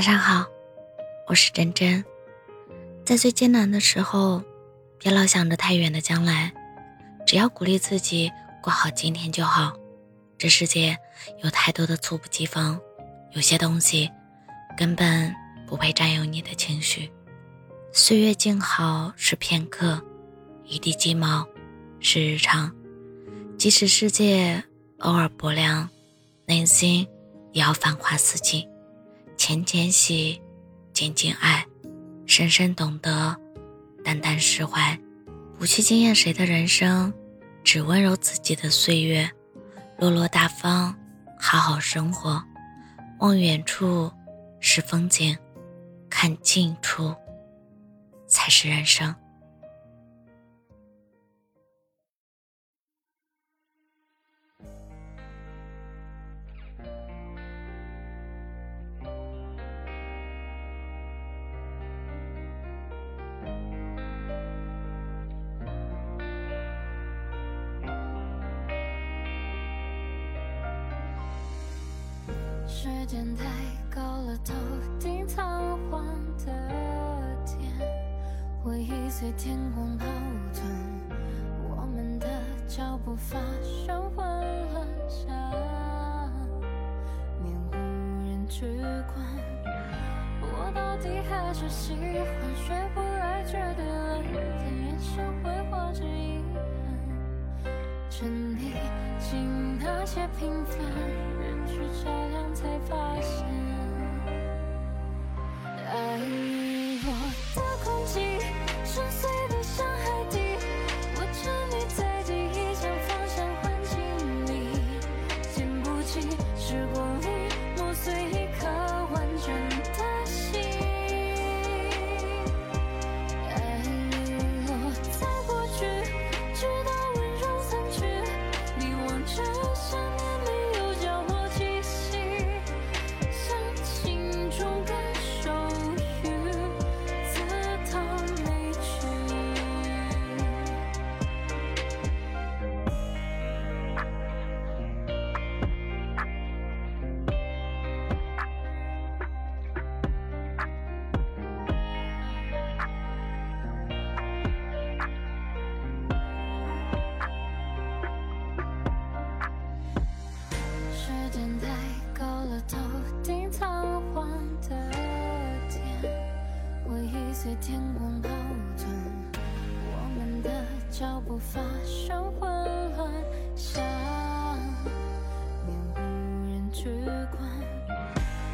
晚上好，我是真真。在最艰难的时候，别老想着太远的将来，只要鼓励自己过好今天就好。这世界有太多的猝不及防，有些东西根本不配占有你的情绪。岁月静好是片刻，一地鸡毛是日常。即使世界偶尔薄凉，内心也要繁花似锦。浅浅喜，静静爱，深深懂得，淡淡释怀，不去惊艳谁的人生，只温柔自己的岁月，落落大方，好好生活。望远处是风景，看近处才是人生。时间太高了，头顶苍黄的天，回忆随天空跑腾，我们的脚步发生混乱，想面无人去管。我到底还是喜欢学不来绝对冷淡，眼神挥霍着遗憾，沉溺进那些平凡，去照亮才发现，爱遗随天空跑腾，我们的脚步发生混乱，想面无人去管。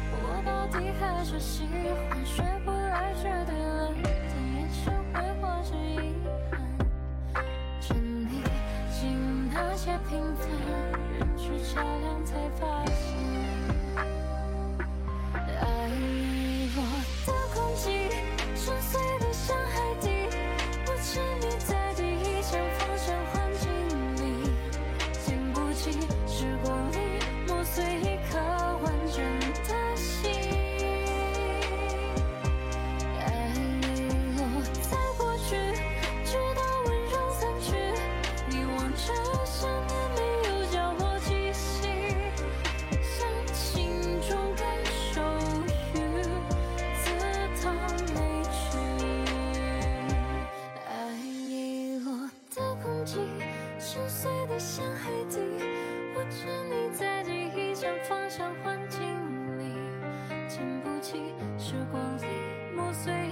我到底还是喜欢学不来绝对冷淡，眼神挥霍着遗憾，沉溺进那些平凡，人？去照亮才时光里磨碎。